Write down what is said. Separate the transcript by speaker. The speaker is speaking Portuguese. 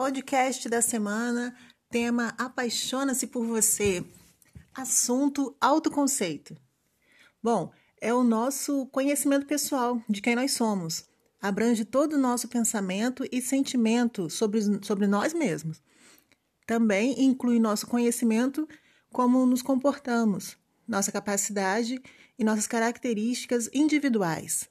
Speaker 1: Podcast da semana, tema Apaixona-se por você. Assunto autoconceito. Bom, é o nosso conhecimento pessoal de quem nós somos. Abrange todo o nosso pensamento e sentimento sobre, sobre nós mesmos. Também inclui nosso conhecimento como nos comportamos, nossa capacidade e nossas características individuais.